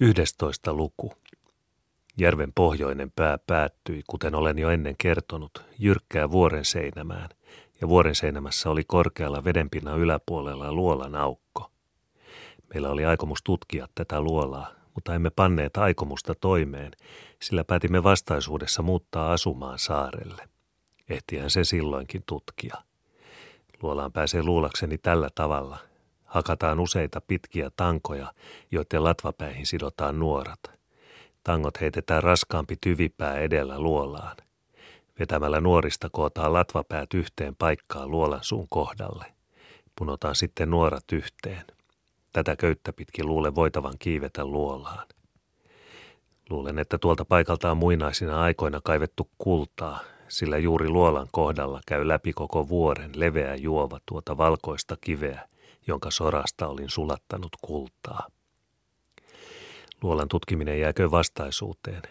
11. luku. Järven pohjoinen pää päättyi, kuten olen jo ennen kertonut, jyrkkää vuoren seinämään, ja vuoren seinämässä oli korkealla vedenpinnan yläpuolella luolan aukko. Meillä oli aikomus tutkia tätä luolaa, mutta emme panneet aikomusta toimeen, sillä päätimme vastaisuudessa muuttaa asumaan saarelle. Ehtihän se silloinkin tutkia. Luolaan pääsee luulakseni tällä tavalla – Hakataan useita pitkiä tankoja, joiden latvapäihin sidotaan nuorat. Tangot heitetään raskaampi tyvipää edellä luolaan. Vetämällä nuorista kootaan latvapäät yhteen paikkaan luolan suun kohdalle. Punotaan sitten nuorat yhteen. Tätä köyttä pitkin luulen voitavan kiivetä luolaan. Luulen, että tuolta paikalta on muinaisina aikoina kaivettu kultaa, sillä juuri luolan kohdalla käy läpi koko vuoren leveä juova tuota valkoista kiveä – jonka sorasta olin sulattanut kultaa. Luolan tutkiminen jääkö vastaisuuteen.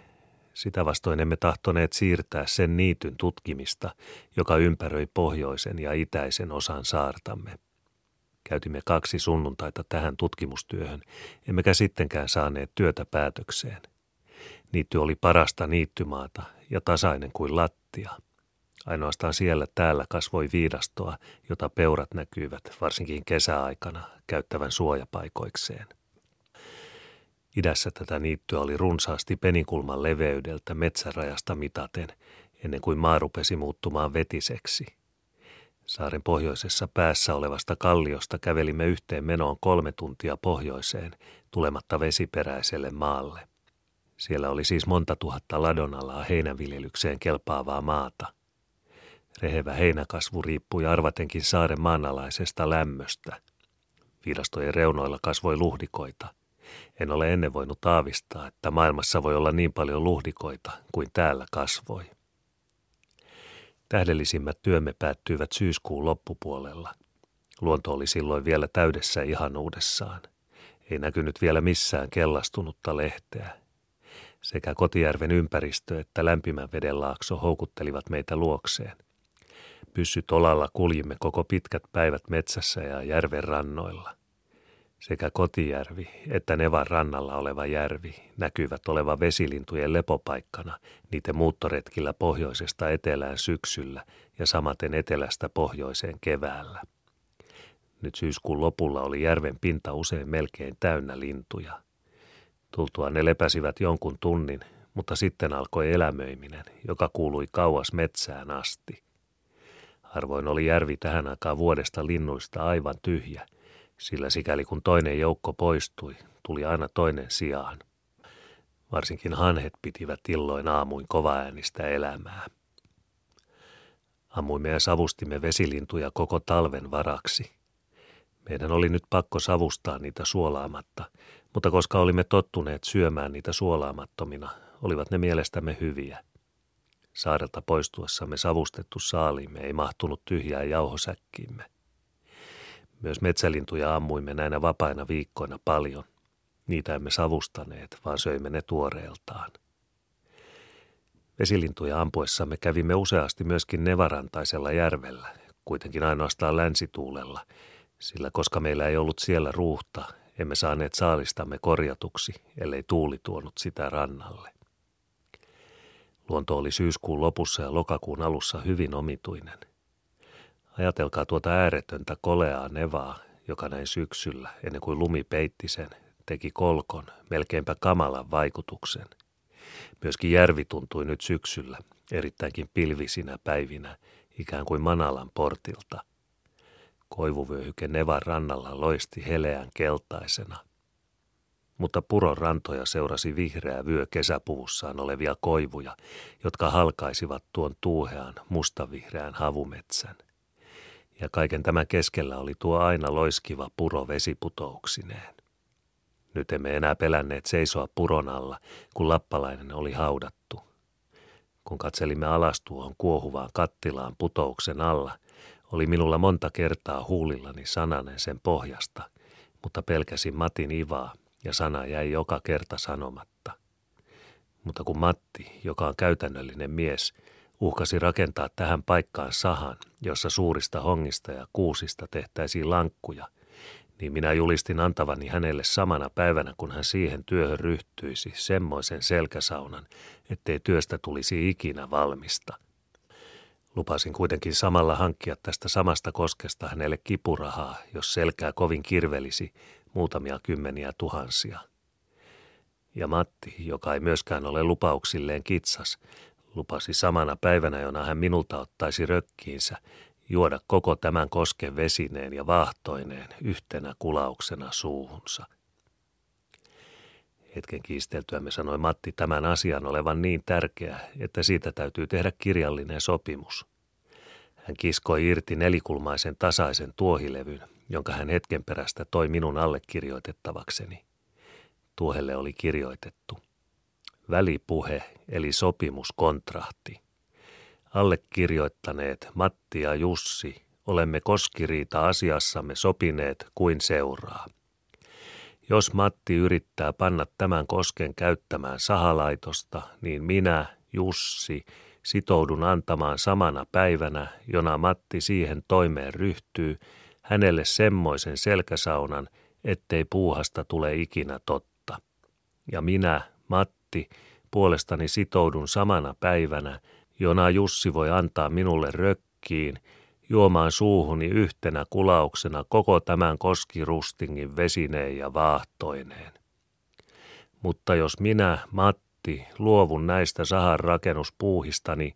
Sitä vastoin emme tahtoneet siirtää sen niityn tutkimista, joka ympäröi pohjoisen ja itäisen osan saartamme. Käytimme kaksi sunnuntaita tähän tutkimustyöhön, emmekä sittenkään saaneet työtä päätökseen. Niitty oli parasta niittymaata ja tasainen kuin lattia – Ainoastaan siellä täällä kasvoi viidastoa, jota peurat näkyivät, varsinkin kesäaikana, käyttävän suojapaikoikseen. Idässä tätä niittyä oli runsaasti penikulman leveydeltä metsärajasta mitaten, ennen kuin maa rupesi muuttumaan vetiseksi. Saaren pohjoisessa päässä olevasta kalliosta kävelimme yhteen menoon kolme tuntia pohjoiseen, tulematta vesiperäiselle maalle. Siellä oli siis monta tuhatta ladonalaa heinäviljelykseen kelpaavaa maata – Rehevä heinäkasvu riippui arvatenkin saaren maanalaisesta lämmöstä. Viirastojen reunoilla kasvoi luhdikoita. En ole ennen voinut aavistaa, että maailmassa voi olla niin paljon luhdikoita kuin täällä kasvoi. Tähdellisimmät työmme päättyivät syyskuun loppupuolella. Luonto oli silloin vielä täydessä ihanuudessaan. Ei näkynyt vielä missään kellastunutta lehteä. Sekä Kotijärven ympäristö että lämpimän veden laakso houkuttelivat meitä luokseen. Pyssyt olalla kuljimme koko pitkät päivät metsässä ja järven rannoilla. Sekä kotijärvi että Nevan rannalla oleva järvi näkyvät olevan vesilintujen lepopaikkana niiden muuttoretkillä pohjoisesta etelään syksyllä ja samaten etelästä pohjoiseen keväällä. Nyt syyskuun lopulla oli järven pinta usein melkein täynnä lintuja. Tultua ne lepäsivät jonkun tunnin, mutta sitten alkoi elämöiminen, joka kuului kauas metsään asti. Harvoin oli järvi tähän aikaan vuodesta linnuista aivan tyhjä, sillä sikäli kun toinen joukko poistui, tuli aina toinen sijaan. Varsinkin hanhet pitivät illoin aamuin kovaäänistä elämää. Ammuimme ja savustimme vesilintuja koko talven varaksi. Meidän oli nyt pakko savustaa niitä suolaamatta, mutta koska olimme tottuneet syömään niitä suolaamattomina, olivat ne mielestämme hyviä – Saarelta poistuessamme savustettu saaliimme ei mahtunut tyhjää jauhosäkkiimme. Myös metsälintuja ammuimme näinä vapaina viikkoina paljon. Niitä emme savustaneet, vaan söimme ne tuoreeltaan. Vesilintuja ampuessamme kävimme useasti myöskin nevarantaisella järvellä, kuitenkin ainoastaan länsituulella, sillä koska meillä ei ollut siellä ruuhta, emme saaneet saalistamme korjatuksi, ellei tuuli tuonut sitä rannalle. Luonto oli syyskuun lopussa ja lokakuun alussa hyvin omituinen. Ajatelkaa tuota ääretöntä koleaa nevaa, joka näin syksyllä, ennen kuin lumi peitti sen, teki kolkon, melkeinpä kamalan vaikutuksen. Myöskin järvi tuntui nyt syksyllä, erittäinkin pilvisinä päivinä, ikään kuin Manalan portilta. Koivuvyöhyke Nevan rannalla loisti heleän keltaisena – mutta puron rantoja seurasi vihreä vyö kesäpuvussaan olevia koivuja, jotka halkaisivat tuon tuuhean mustavihreän havumetsän. Ja kaiken tämän keskellä oli tuo aina loiskiva puro vesiputouksineen. Nyt emme enää pelänneet seisoa puron alla, kun lappalainen oli haudattu. Kun katselimme alas tuohon kuohuvaan kattilaan putouksen alla, oli minulla monta kertaa huulillani sananen sen pohjasta, mutta pelkäsin Matin Ivaa, ja sana jäi joka kerta sanomatta. Mutta kun Matti, joka on käytännöllinen mies, uhkasi rakentaa tähän paikkaan sahan, jossa suurista hongista ja kuusista tehtäisiin lankkuja, niin minä julistin antavani hänelle samana päivänä, kun hän siihen työhön ryhtyisi, semmoisen selkäsaunan, ettei työstä tulisi ikinä valmista. Lupasin kuitenkin samalla hankkia tästä samasta koskesta hänelle kipurahaa, jos selkää kovin kirvelisi muutamia kymmeniä tuhansia. Ja Matti, joka ei myöskään ole lupauksilleen kitsas, lupasi samana päivänä, jona hän minulta ottaisi rökkiinsä, juoda koko tämän kosken vesineen ja vaahtoineen yhtenä kulauksena suuhunsa. Hetken kiisteltyämme sanoi Matti tämän asian olevan niin tärkeä, että siitä täytyy tehdä kirjallinen sopimus. Hän kiskoi irti nelikulmaisen tasaisen tuohilevyn, jonka hän hetken perästä toi minun allekirjoitettavakseni. Tuohelle oli kirjoitettu. Välipuhe eli sopimuskontrahti. Allekirjoittaneet Matti ja Jussi olemme koskiriita asiassamme sopineet kuin seuraa. Jos Matti yrittää panna tämän kosken käyttämään sahalaitosta, niin minä, Jussi, sitoudun antamaan samana päivänä, jona Matti siihen toimeen ryhtyy, hänelle semmoisen selkäsaunan, ettei puuhasta tule ikinä totta. Ja minä, Matti, puolestani sitoudun samana päivänä, jona Jussi voi antaa minulle rökkiin, juomaan suuhuni yhtenä kulauksena koko tämän koskirustingin vesineen ja vaahtoineen. Mutta jos minä, Matti, luovun näistä sahan rakennuspuuhistani,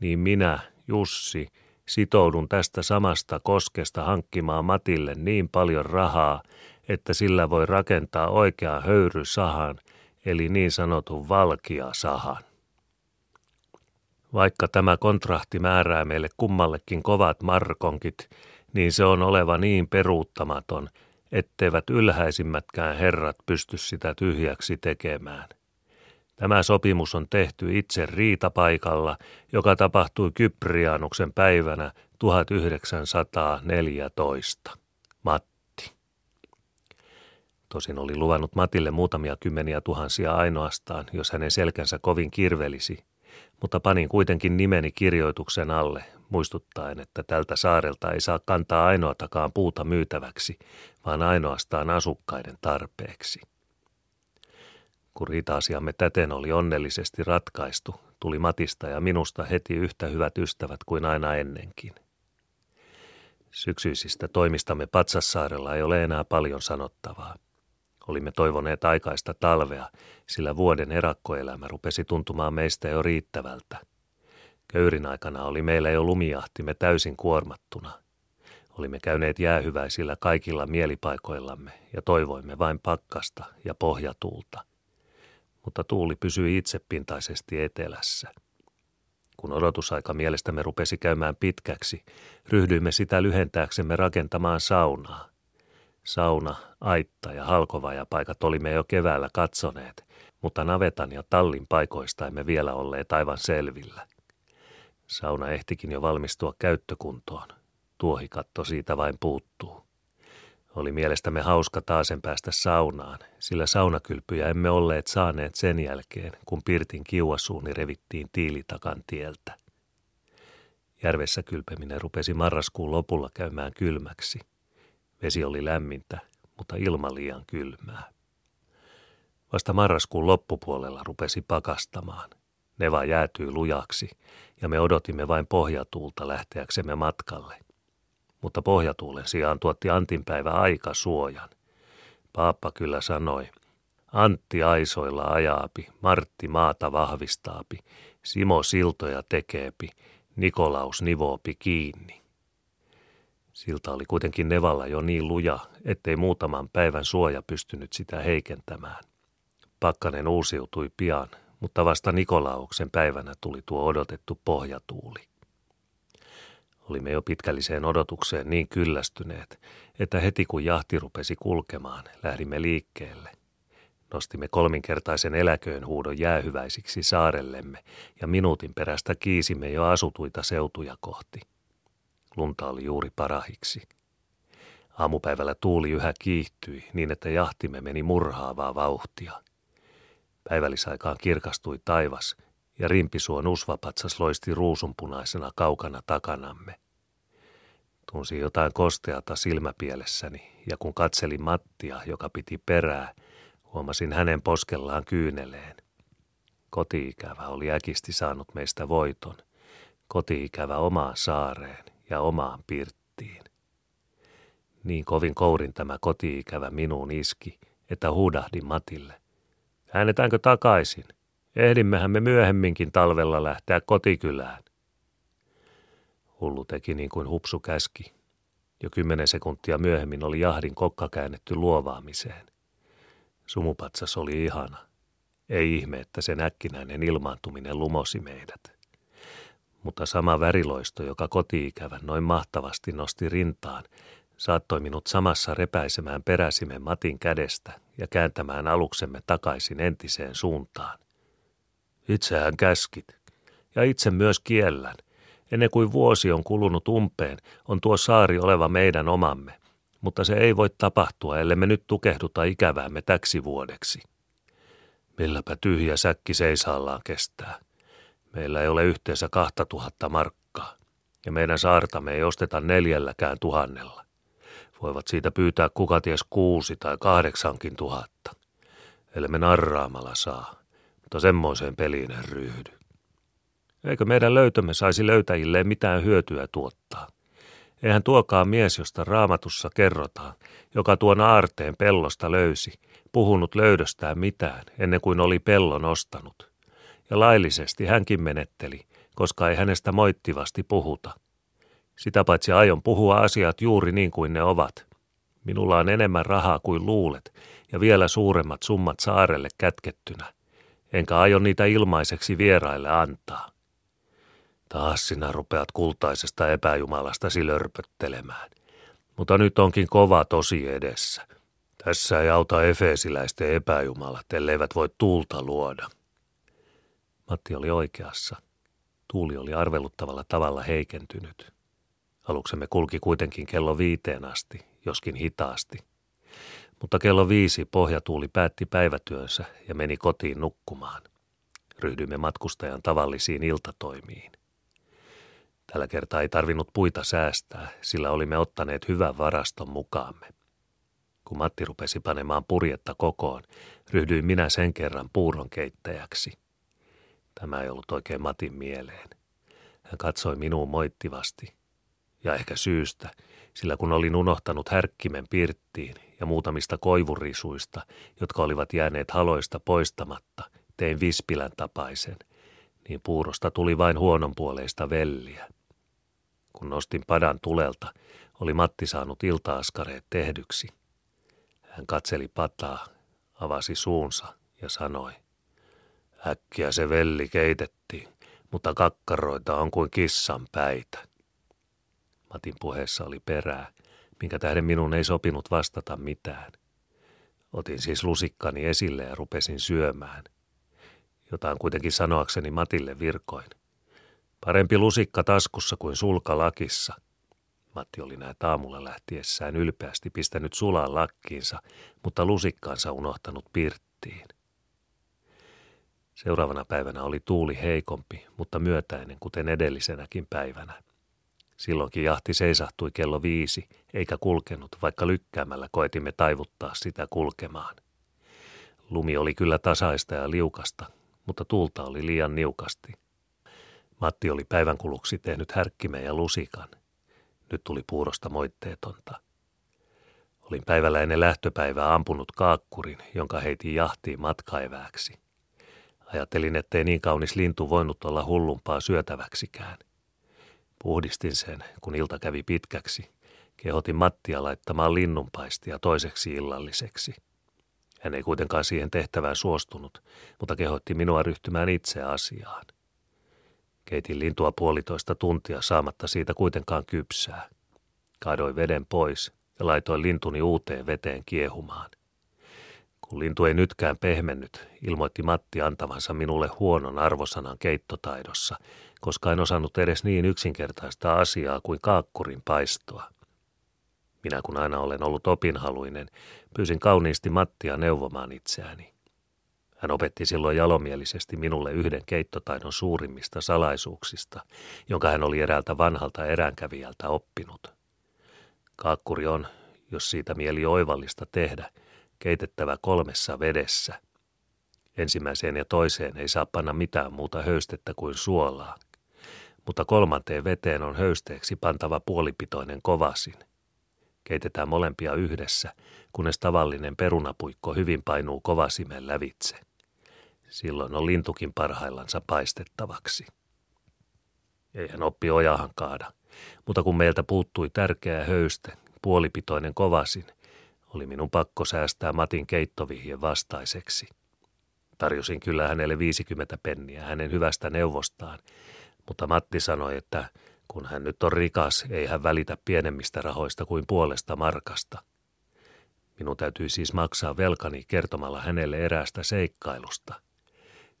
niin minä, Jussi, sitoudun tästä samasta koskesta hankkimaan Matille niin paljon rahaa, että sillä voi rakentaa oikean höyrysahan, eli niin sanotun valkia-sahan. Vaikka tämä kontrahti määrää meille kummallekin kovat markonkit, niin se on oleva niin peruuttamaton, etteivät ylhäisimmätkään herrat pysty sitä tyhjäksi tekemään. Tämä sopimus on tehty itse riitapaikalla, joka tapahtui Kyprianuksen päivänä 1914. Matti. Tosin oli luvannut Matille muutamia kymmeniä tuhansia ainoastaan, jos hänen selkänsä kovin kirvelisi – mutta panin kuitenkin nimeni kirjoituksen alle, muistuttaen, että tältä saarelta ei saa kantaa ainoatakaan puuta myytäväksi, vaan ainoastaan asukkaiden tarpeeksi. Kun riita-asiamme täten oli onnellisesti ratkaistu, tuli Matista ja minusta heti yhtä hyvät ystävät kuin aina ennenkin. Syksyisistä toimistamme Patsassaarella ei ole enää paljon sanottavaa. Olimme toivoneet aikaista talvea, sillä vuoden erakkoelämä rupesi tuntumaan meistä jo riittävältä. Köyrin aikana oli meillä jo lumijahtimme täysin kuormattuna. Olimme käyneet jäähyväisillä kaikilla mielipaikoillamme ja toivoimme vain pakkasta ja pohjatuulta. Mutta tuuli pysyi itsepintaisesti etelässä. Kun odotusaika mielestämme rupesi käymään pitkäksi, ryhdyimme sitä lyhentääksemme rakentamaan saunaa. Sauna, aitta ja halkovaja paikat olimme jo keväällä katsoneet, mutta navetan ja tallin paikoista emme vielä olleet aivan selvillä. Sauna ehtikin jo valmistua käyttökuntoon. Tuohikatto siitä vain puuttuu. Oli mielestämme hauska taasen päästä saunaan, sillä saunakylpyjä emme olleet saaneet sen jälkeen, kun Pirtin kiuasuuni revittiin tiilitakan tieltä. Järvessä kylpeminen rupesi marraskuun lopulla käymään kylmäksi – Vesi oli lämmintä, mutta ilma liian kylmää. Vasta marraskuun loppupuolella rupesi pakastamaan. Neva jäätyi lujaksi ja me odotimme vain pohjatuulta lähteäksemme matkalle. Mutta pohjatuulen sijaan tuotti Antinpäivä aika suojan. Paappa kyllä sanoi, Antti aisoilla ajaapi, Martti maata vahvistaapi, Simo siltoja tekeepi, Nikolaus nivoopi kiinni. Silta oli kuitenkin Nevalla jo niin luja, ettei muutaman päivän suoja pystynyt sitä heikentämään. Pakkanen uusiutui pian, mutta vasta Nikolauksen päivänä tuli tuo odotettu pohjatuuli. Olimme jo pitkälliseen odotukseen niin kyllästyneet, että heti kun jahti rupesi kulkemaan, lähdimme liikkeelle. Nostimme kolminkertaisen eläköön huudon jäähyväisiksi saarellemme ja minuutin perästä kiisimme jo asutuita seutuja kohti – Lunta oli juuri parahiksi. Aamupäivällä tuuli yhä kiihtyi niin, että jahtimme meni murhaavaa vauhtia. Päivällisaikaan kirkastui taivas ja rimpisuon usvapatsas loisti ruusunpunaisena kaukana takanamme. Tunsin jotain kosteata silmäpielessäni ja kun katselin Mattia, joka piti perää, huomasin hänen poskellaan kyyneleen. Kotiikävä oli äkisti saanut meistä voiton. Kotiikävä omaan saareen ja omaan pirttiin. Niin kovin kourin tämä kotiikävä minuun iski, että huudahdin Matille. Äänetäänkö takaisin? Ehdimmehän me myöhemminkin talvella lähteä kotikylään. Hullu teki niin kuin hupsu käski. Jo kymmenen sekuntia myöhemmin oli jahdin kokka käännetty luovaamiseen. Sumupatsas oli ihana. Ei ihme, että sen äkkinäinen ilmaantuminen lumosi meidät. Mutta sama väriloisto, joka kotiikävän noin mahtavasti nosti rintaan, saattoi minut samassa repäisemään peräsimen Matin kädestä ja kääntämään aluksemme takaisin entiseen suuntaan. Itsehän käskit, ja itse myös kiellän. Ennen kuin vuosi on kulunut umpeen, on tuo saari oleva meidän omamme, mutta se ei voi tapahtua, ellei me nyt tukehduta ikäväämme täksi vuodeksi. Milläpä tyhjä säkki seisaallaan kestää. Meillä ei ole yhteensä kahta tuhatta markkaa, ja meidän saartamme ei osteta neljälläkään tuhannella. Voivat siitä pyytää kukaties kuusi tai kahdeksankin tuhatta. Ellei me narraamalla saa, mutta semmoiseen peliin en ryhdy. Eikö meidän löytömme saisi löytäjilleen mitään hyötyä tuottaa? Eihän tuokaan mies, josta raamatussa kerrotaan, joka tuon aarteen pellosta löysi, puhunut löydöstään mitään ennen kuin oli pellon ostanut. Ja laillisesti hänkin menetteli, koska ei hänestä moittivasti puhuta. Sitä paitsi aion puhua asiat juuri niin kuin ne ovat. Minulla on enemmän rahaa kuin luulet ja vielä suuremmat summat saarelle kätkettynä. Enkä aio niitä ilmaiseksi vieraille antaa. Taas sinä rupeat kultaisesta epäjumalasta silörpöttelemään. Mutta nyt onkin kova tosi edessä. Tässä ei auta efeesiläisten epäjumalat, elleivät voi tuulta luoda. Matti oli oikeassa. Tuuli oli arveluttavalla tavalla heikentynyt. Aluksemme kulki kuitenkin kello viiteen asti, joskin hitaasti. Mutta kello viisi pohjatuuli päätti päivätyönsä ja meni kotiin nukkumaan. Ryhdyimme matkustajan tavallisiin iltatoimiin. Tällä kertaa ei tarvinnut puita säästää, sillä olimme ottaneet hyvän varaston mukaamme. Kun Matti rupesi panemaan purjetta kokoon, ryhdyin minä sen kerran puuron keittäjäksi. Tämä ei ollut oikein Matin mieleen. Hän katsoi minuun moittivasti. Ja ehkä syystä, sillä kun olin unohtanut härkkimen pirttiin ja muutamista koivurisuista, jotka olivat jääneet haloista poistamatta, tein vispilän tapaisen, niin puurosta tuli vain huononpuoleista velliä. Kun nostin padan tulelta, oli Matti saanut iltaaskareet tehdyksi. Hän katseli pataa, avasi suunsa ja sanoi, äkkiä se velli keitettiin, mutta kakkaroita on kuin kissan päitä. Matin puheessa oli perää, minkä tähden minun ei sopinut vastata mitään. Otin siis lusikkani esille ja rupesin syömään. Jotain kuitenkin sanoakseni Matille virkoin. Parempi lusikka taskussa kuin sulka lakissa. Matti oli näet aamulla lähtiessään ylpeästi pistänyt sulaan lakkiinsa, mutta lusikkaansa unohtanut pirttiin. Seuraavana päivänä oli tuuli heikompi, mutta myötäinen, kuten edellisenäkin päivänä. Silloinkin jahti seisahtui kello viisi, eikä kulkenut, vaikka lykkäämällä koetimme taivuttaa sitä kulkemaan. Lumi oli kyllä tasaista ja liukasta, mutta tuulta oli liian niukasti. Matti oli päivän kuluksi tehnyt härkkimeen ja lusikan. Nyt tuli puurosta moitteetonta. Olin päivällä ennen lähtöpäivää ampunut kaakkurin, jonka heitin jahtiin matkaevääksi. Ajattelin, ettei niin kaunis lintu voinut olla hullumpaa syötäväksikään. Puhdistin sen, kun ilta kävi pitkäksi. Kehotin Mattia laittamaan linnunpaistia toiseksi illalliseksi. Hän ei kuitenkaan siihen tehtävään suostunut, mutta kehotti minua ryhtymään itse asiaan. Keitin lintua puolitoista tuntia saamatta siitä kuitenkaan kypsää. Kaadoin veden pois ja laitoin lintuni uuteen veteen kiehumaan. Kun lintu ei nytkään pehmennyt, ilmoitti Matti antavansa minulle huonon arvosanan keittotaidossa, koska en osannut edes niin yksinkertaista asiaa kuin kaakkurin paistoa. Minä kun aina olen ollut opinhaluinen, pyysin kauniisti Mattia neuvomaan itseäni. Hän opetti silloin jalomielisesti minulle yhden keittotaidon suurimmista salaisuuksista, jonka hän oli eräältä vanhalta eränkävijältä oppinut. Kaakkuri on, jos siitä mieli oivallista tehdä, keitettävä kolmessa vedessä. Ensimmäiseen ja toiseen ei saa panna mitään muuta höystettä kuin suolaa, mutta kolmanteen veteen on höysteeksi pantava puolipitoinen kovasin. Keitetään molempia yhdessä, kunnes tavallinen perunapuikko hyvin painuu kovasimen lävitse. Silloin on lintukin parhaillansa paistettavaksi. Eihän oppi ojahan kaada, mutta kun meiltä puuttui tärkeä höyste, puolipitoinen kovasin, oli minun pakko säästää Matin keittovihje vastaiseksi. Tarjosin kyllä hänelle 50 penniä hänen hyvästä neuvostaan, mutta Matti sanoi, että kun hän nyt on rikas, ei hän välitä pienemmistä rahoista kuin puolesta markasta. Minun täytyy siis maksaa velkani kertomalla hänelle eräästä seikkailusta.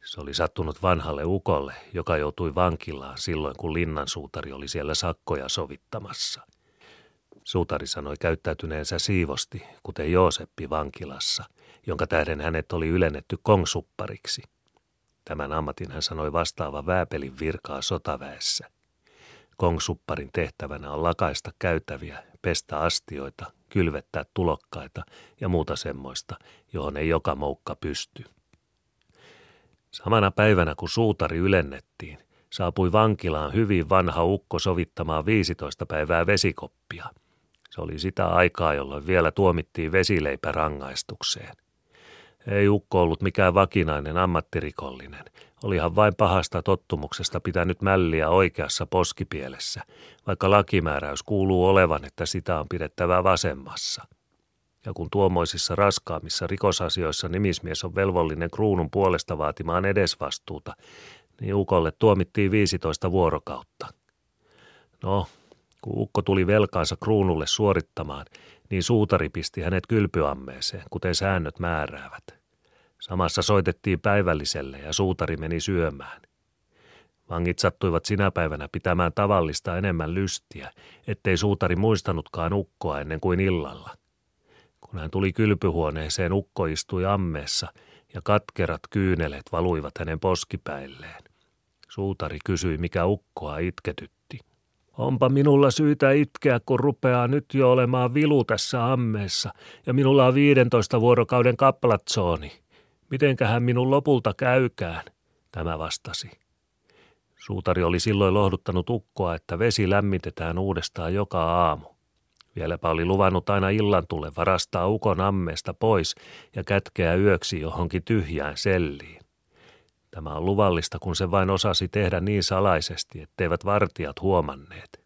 Se oli sattunut vanhalle ukolle, joka joutui vankilaan silloin, kun linnansuutari oli siellä sakkoja sovittamassa – Suutari sanoi käyttäytyneensä siivosti, kuten Jooseppi vankilassa, jonka tähden hänet oli ylennetty kongsuppariksi. Tämän ammatin hän sanoi vastaava vääpelin virkaa sotaväessä. Kongsupparin tehtävänä on lakaista käytäviä, pestä astioita, kylvettää tulokkaita ja muuta semmoista, johon ei joka moukka pysty. Samana päivänä, kun suutari ylennettiin, saapui vankilaan hyvin vanha ukko sovittamaan 15 päivää vesikoppia – se oli sitä aikaa, jolloin vielä tuomittiin vesileipä rangaistukseen. Ei ukko ollut mikään vakinainen ammattirikollinen. Olihan vain pahasta tottumuksesta pitänyt mälliä oikeassa poskipielessä, vaikka lakimääräys kuuluu olevan, että sitä on pidettävä vasemmassa. Ja kun tuomoisissa raskaamissa rikosasioissa nimismies on velvollinen kruunun puolesta vaatimaan edesvastuuta, niin ukolle tuomittiin 15 vuorokautta. No, kun ukko tuli velkaansa kruunulle suorittamaan, niin suutari pisti hänet kylpyammeeseen, kuten säännöt määräävät. Samassa soitettiin päivälliselle ja suutari meni syömään. Vangit sattuivat sinä päivänä pitämään tavallista enemmän lystiä, ettei suutari muistanutkaan ukkoa ennen kuin illalla. Kun hän tuli kylpyhuoneeseen, ukko istui ammeessa ja katkerat kyynelet valuivat hänen poskipäilleen. Suutari kysyi, mikä ukkoa itketytti. Onpa minulla syytä itkeä, kun rupeaa nyt jo olemaan vilu tässä ammeessa, ja minulla on 15 vuorokauden kaplatsooni. Mitenkähän minun lopulta käykään, tämä vastasi. Suutari oli silloin lohduttanut ukkoa, että vesi lämmitetään uudestaan joka aamu. Vieläpä oli luvannut aina illan tulle varastaa ukon ammeesta pois ja kätkeä yöksi johonkin tyhjään selliin. Tämä on luvallista, kun se vain osasi tehdä niin salaisesti, etteivät vartijat huomanneet.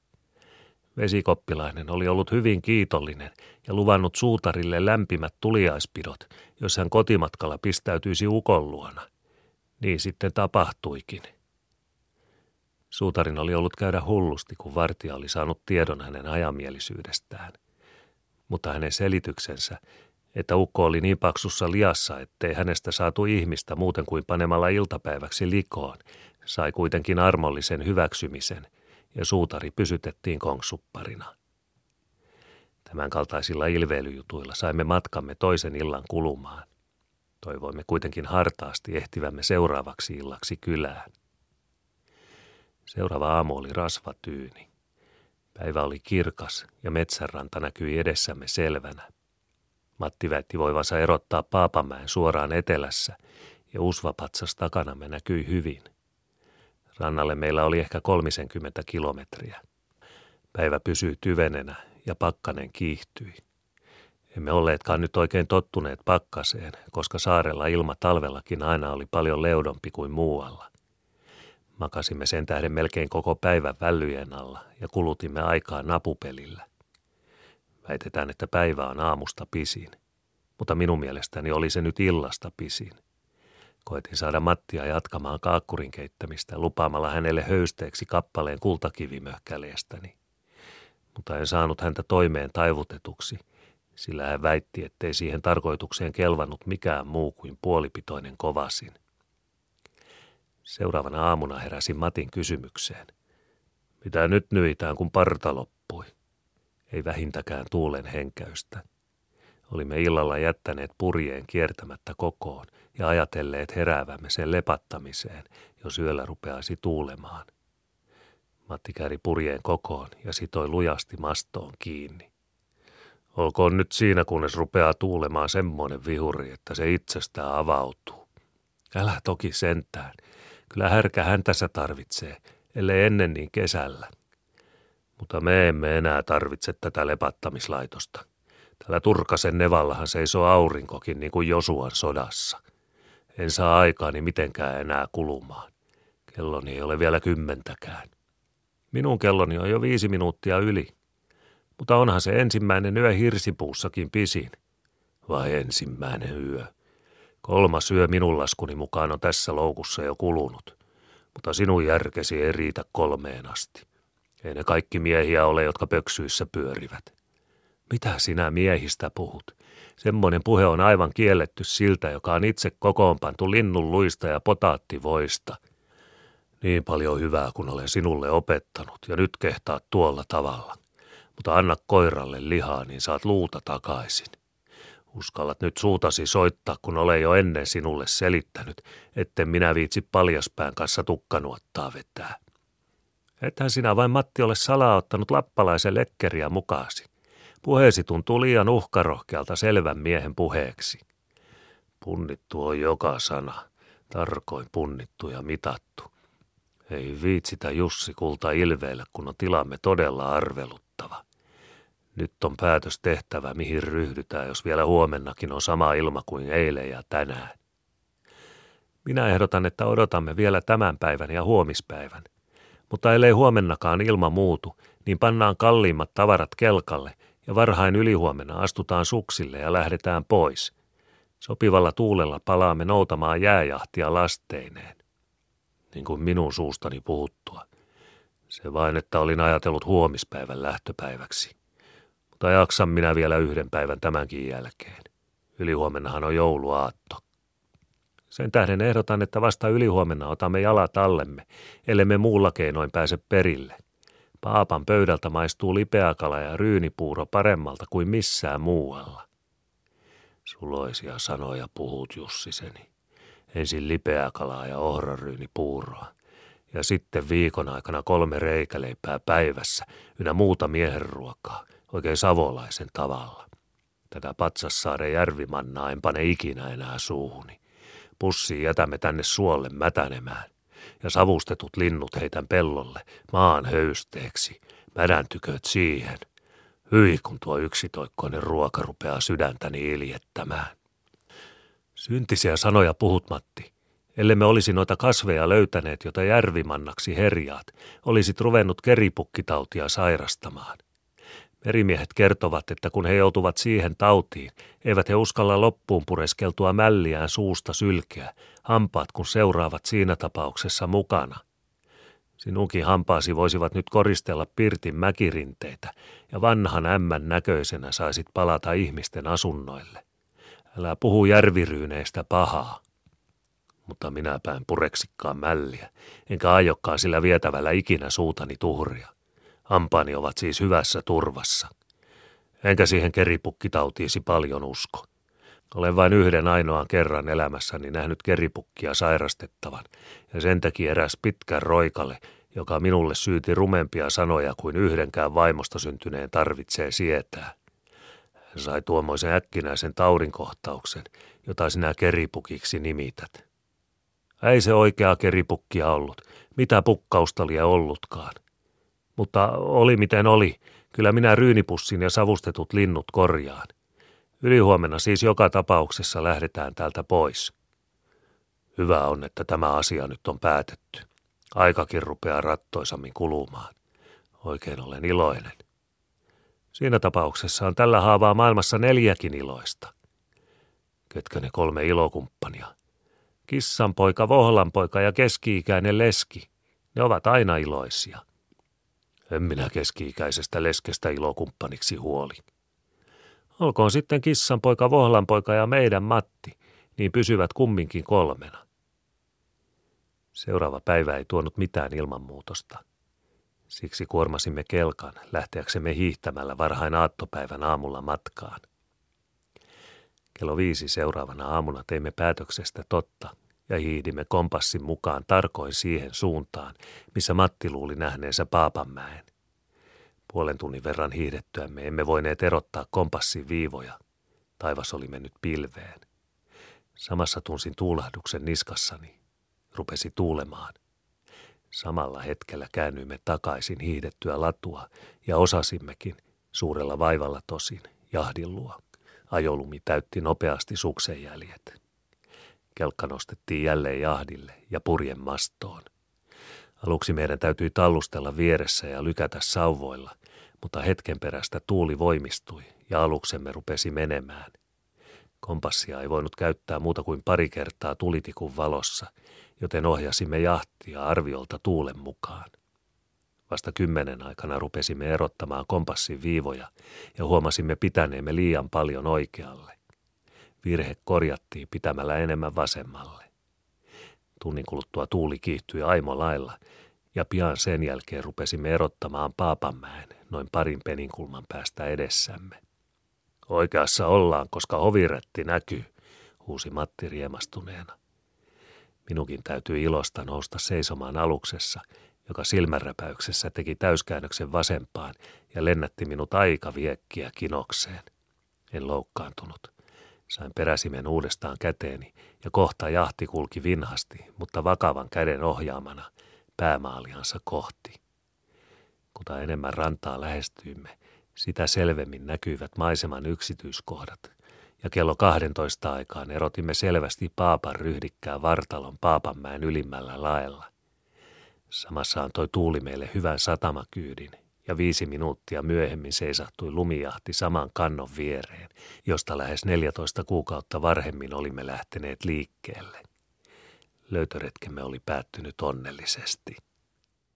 Vesikoppilainen oli ollut hyvin kiitollinen ja luvannut suutarille lämpimät tuliaispidot, jos hän kotimatkalla pistäytyisi ukon luona. Niin sitten tapahtuikin. Suutarin oli ollut käydä hullusti, kun vartija oli saanut tiedon hänen ajamielisyydestään. Mutta hänen selityksensä että ukko oli niin paksussa liassa, ettei hänestä saatu ihmistä muuten kuin panemalla iltapäiväksi likoon, sai kuitenkin armollisen hyväksymisen ja suutari pysytettiin kongsupparina. Tämän kaltaisilla ilveilyjutuilla saimme matkamme toisen illan kulumaan. Toivoimme kuitenkin hartaasti ehtivämme seuraavaksi illaksi kylään. Seuraava aamu oli rasvatyyni. Päivä oli kirkas ja metsänranta näkyi edessämme selvänä. Matti väitti voivansa erottaa Paapamäen suoraan etelässä, ja usvapatsas takanamme näkyi hyvin. Rannalle meillä oli ehkä 30 kilometriä. Päivä pysyi tyvenenä ja pakkanen kiihtyi. Emme olleetkaan nyt oikein tottuneet pakkaseen, koska saarella ilma talvellakin aina oli paljon leudompi kuin muualla. Makasimme sen tähden melkein koko päivän vällyjen alla ja kulutimme aikaa napupelillä – Väitetään, että päivä on aamusta pisin. Mutta minun mielestäni oli se nyt illasta pisin. Koitin saada Mattia jatkamaan kaakkurin keittämistä lupaamalla hänelle höysteeksi kappaleen kultakivimöhkäleestäni. Mutta en saanut häntä toimeen taivutetuksi, sillä hän väitti, ettei siihen tarkoitukseen kelvannut mikään muu kuin puolipitoinen kovasin. Seuraavana aamuna heräsin Matin kysymykseen. Mitä nyt nyitään, kun parta loppui? ei vähintäkään tuulen henkäystä. Olimme illalla jättäneet purjeen kiertämättä kokoon ja ajatelleet heräävämme sen lepattamiseen, jos yöllä rupeaisi tuulemaan. Matti kääri purjeen kokoon ja sitoi lujasti mastoon kiinni. Olkoon nyt siinä, kunnes rupeaa tuulemaan semmoinen vihuri, että se itsestään avautuu. Älä toki sentään. Kyllä härkä hän tässä tarvitsee, ellei ennen niin kesällä. Mutta me emme enää tarvitse tätä lepattamislaitosta. Tällä Turkasen nevallahan seisoo aurinkokin niin kuin Josuan sodassa. En saa aikaani mitenkään enää kulumaan. Kelloni ei ole vielä kymmentäkään. Minun kelloni on jo viisi minuuttia yli. Mutta onhan se ensimmäinen yö hirsipuussakin pisin. Vai ensimmäinen yö? Kolmas yö minun laskuni mukaan on tässä loukussa jo kulunut. Mutta sinun järkesi ei riitä kolmeen asti. Ei ne kaikki miehiä ole, jotka pöksyissä pyörivät. Mitä sinä miehistä puhut? Semmoinen puhe on aivan kielletty siltä, joka on itse kokoonpantu linnun luista ja potaattivoista. Niin paljon hyvää, kun olen sinulle opettanut, ja nyt kehtaat tuolla tavalla. Mutta anna koiralle lihaa, niin saat luuta takaisin. Uskallat nyt suutasi soittaa, kun olen jo ennen sinulle selittänyt, etten minä viitsi paljaspään kanssa tukkanuottaa vetää. Ethän sinä vain Matti ole salaa ottanut lappalaisen lekkeriä mukaasi. Puheesi tuntuu liian uhkarohkealta selvän miehen puheeksi. Punnittu on joka sana, tarkoin punnittu ja mitattu. Ei viitsitä Jussi kulta ilveillä, kun on tilamme todella arveluttava. Nyt on päätös tehtävä, mihin ryhdytään, jos vielä huomennakin on sama ilma kuin eilen ja tänään. Minä ehdotan, että odotamme vielä tämän päivän ja huomispäivän. Mutta ellei huomennakaan ilma muutu, niin pannaan kalliimmat tavarat kelkalle ja varhain ylihuomenna astutaan suksille ja lähdetään pois. Sopivalla tuulella palaamme noutamaan jääjahtia lasteineen. Niin kuin minun suustani puhuttua. Se vain, että olin ajatellut huomispäivän lähtöpäiväksi. Mutta jaksan minä vielä yhden päivän tämänkin jälkeen. Ylihuomennahan on jouluaatto. Sen tähden ehdotan, että vasta ylihuomenna otamme jalat allemme, ellemme muulla keinoin pääse perille. Paapan pöydältä maistuu lipeäkala ja ryynipuuro paremmalta kuin missään muualla. Suloisia sanoja puhut, Jussiseni. Ensin lipeäkalaa ja ohraryynipuuroa. Ja sitten viikon aikana kolme reikäleipää päivässä, ynnä muuta miehen ruokaa, oikein savolaisen tavalla. Tätä patsassaaren järvimannaa en pane ikinä enää suuhuni. Pussiin jätämme tänne suolle mätänemään ja savustetut linnut heitän pellolle maan höysteeksi. Mädäntyköt siihen. Hyi, kun tuo yksitoikkoinen ruoka rupeaa sydäntäni iljettämään. Syntisiä sanoja puhut, Matti. Ellemme olisi noita kasveja löytäneet, jota järvimannaksi herjaat, olisit ruvennut keripukkitautia sairastamaan. Merimiehet kertovat, että kun he joutuvat siihen tautiin, eivät he uskalla loppuun pureskeltua mälliään suusta sylkeä, hampaat kun seuraavat siinä tapauksessa mukana. Sinunkin hampaasi voisivat nyt koristella pirtin mäkirinteitä, ja vanhan ämmän näköisenä saisit palata ihmisten asunnoille. Älä puhu järviryyneistä pahaa. Mutta minäpä en pureksikkaan mälliä, enkä aiokkaan sillä vietävällä ikinä suutani tuhria. Hampaani ovat siis hyvässä turvassa. Enkä siihen keripukkitautiisi paljon usko. Olen vain yhden ainoan kerran elämässäni nähnyt keripukkia sairastettavan, ja sen takia eräs pitkän roikalle, joka minulle syyti rumempia sanoja kuin yhdenkään vaimosta syntyneen tarvitsee sietää. Hän sai tuommoisen äkkinäisen taudinkohtauksen, jota sinä keripukiksi nimität. Ei se oikea keripukkia ollut, mitä pukkausta liian ollutkaan. Mutta oli miten oli, kyllä minä ryynipussin ja savustetut linnut korjaan. Ylihuomenna siis joka tapauksessa lähdetään täältä pois. Hyvä on, että tämä asia nyt on päätetty. Aikakin rupeaa rattoisammin kulumaan. Oikein olen iloinen. Siinä tapauksessa on tällä haavaa maailmassa neljäkin iloista. Ketkä ne kolme ilokumppania? Kissanpoika, vohlanpoika ja keski-ikäinen leski. Ne ovat aina iloisia. En minä keski-ikäisestä leskestä ilokumppaniksi huoli. Olkoon sitten kissanpoika, vohlanpoika ja meidän Matti, niin pysyvät kumminkin kolmena. Seuraava päivä ei tuonut mitään ilmanmuutosta. Siksi kuormasimme kelkan lähteäksemme hiihtämällä varhain aattopäivän aamulla matkaan. Kello viisi seuraavana aamuna teimme päätöksestä totta ja hiihdimme kompassin mukaan tarkoin siihen suuntaan, missä Matti luuli nähneensä Paapanmäen. Puolen tunnin verran hiihdettyämme emme voineet erottaa kompassin viivoja. Taivas oli mennyt pilveen. Samassa tunsin tuulahduksen niskassani. Rupesi tuulemaan. Samalla hetkellä käännyimme takaisin hiihdettyä latua ja osasimmekin, suurella vaivalla tosin, jahdilua. Ajolumi täytti nopeasti suksenjäljet. Kelkka nostettiin jälleen jahdille ja purjen mastoon. Aluksi meidän täytyi tallustella vieressä ja lykätä sauvoilla, mutta hetken perästä tuuli voimistui ja aluksemme rupesi menemään. Kompassia ei voinut käyttää muuta kuin pari kertaa tulitikun valossa, joten ohjasimme jahtia arviolta tuulen mukaan. Vasta kymmenen aikana rupesimme erottamaan kompassin viivoja ja huomasimme pitäneemme liian paljon oikealle. Virhe korjattiin pitämällä enemmän vasemmalle. Tunnin kuluttua tuuli kiihtyi aimo lailla ja pian sen jälkeen rupesimme erottamaan Paapanmäen noin parin peninkulman päästä edessämme. Oikeassa ollaan, koska hoviretti näkyy, huusi Matti riemastuneena. Minunkin täytyy ilosta nousta seisomaan aluksessa, joka silmänräpäyksessä teki täyskäännöksen vasempaan ja lennätti minut aika viekkiä kinokseen. En loukkaantunut. Sain peräsimen uudestaan käteeni ja kohta jahti kulki vinhasti, mutta vakavan käden ohjaamana päämaaliansa kohti. Kuta enemmän rantaa lähestyimme, sitä selvemmin näkyivät maiseman yksityiskohdat, ja kello 12 aikaan erotimme selvästi Paapan ryhdikkää vartalon Paapanmäen ylimmällä laella. Samassa antoi tuuli meille hyvän satamakyydin, ja viisi minuuttia myöhemmin seisahtui lumijahti saman kannon viereen, josta lähes 14 kuukautta varhemmin olimme lähteneet liikkeelle. Löytöretkemme oli päättynyt onnellisesti.